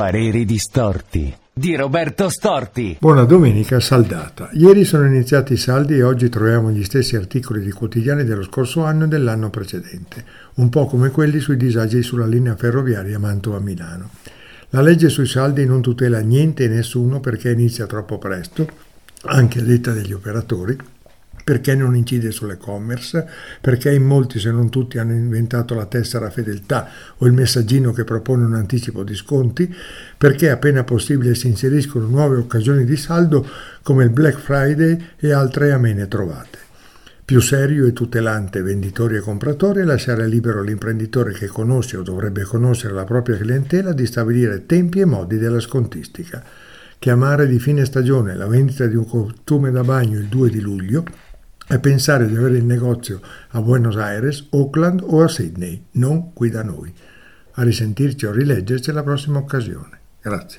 Pareri distorti di Roberto Storti. Buona domenica saldata. Ieri sono iniziati i saldi e oggi troviamo gli stessi articoli di quotidiani dello scorso anno e dell'anno precedente, un po' come quelli sui disagi sulla linea ferroviaria Mantova-Milano. La legge sui saldi non tutela niente e nessuno perché inizia troppo presto, anche a detta degli operatori, perché non incide sull'e-commerce, perché in molti se non tutti hanno inventato la tessera fedeltà o il messaggino che propone un anticipo di sconti, perché appena possibile si inseriscono nuove occasioni di saldo come il Black Friday e altre amene trovate. Più serio e tutelante venditori e compratori è lasciare libero l'imprenditore che conosce o dovrebbe conoscere la propria clientela di stabilire tempi e modi della scontistica. Chiamare di fine stagione la vendita di un costume da bagno il 2 di luglio e pensare di avere il negozio a Buenos Aires, Auckland o a Sydney, non qui da noi. A risentirci o rileggerci alla prossima occasione. Grazie.